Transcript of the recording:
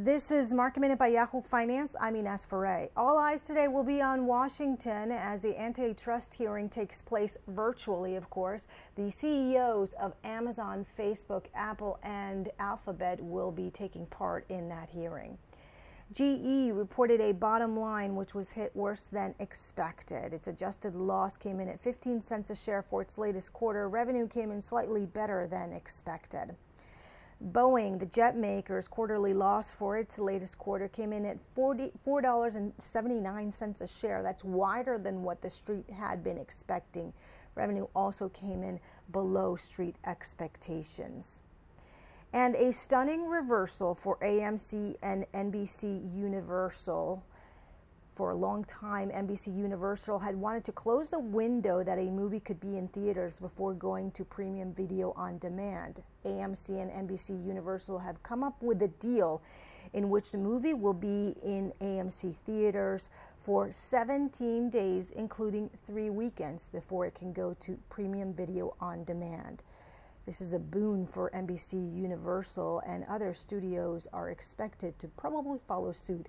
This is Market Minute by Yahoo Finance. I'm Ines Ferre. All eyes today will be on Washington as the antitrust hearing takes place virtually, of course. The CEOs of Amazon, Facebook, Apple, and Alphabet will be taking part in that hearing. GE reported a bottom line which was hit worse than expected. Its adjusted loss came in at 15 cents a share for its latest quarter. Revenue came in slightly better than expected. Boeing, the jet maker's quarterly loss for its latest quarter came in at $4.79 a share. That's wider than what the street had been expecting. Revenue also came in below street expectations. And a stunning reversal for AMC and NBC Universal for a long time, NBC Universal had wanted to close the window that a movie could be in theaters before going to premium video on demand. AMC and NBC Universal have come up with a deal in which the movie will be in AMC theaters for 17 days, including three weekends, before it can go to premium video on demand. This is a boon for NBC Universal, and other studios are expected to probably follow suit.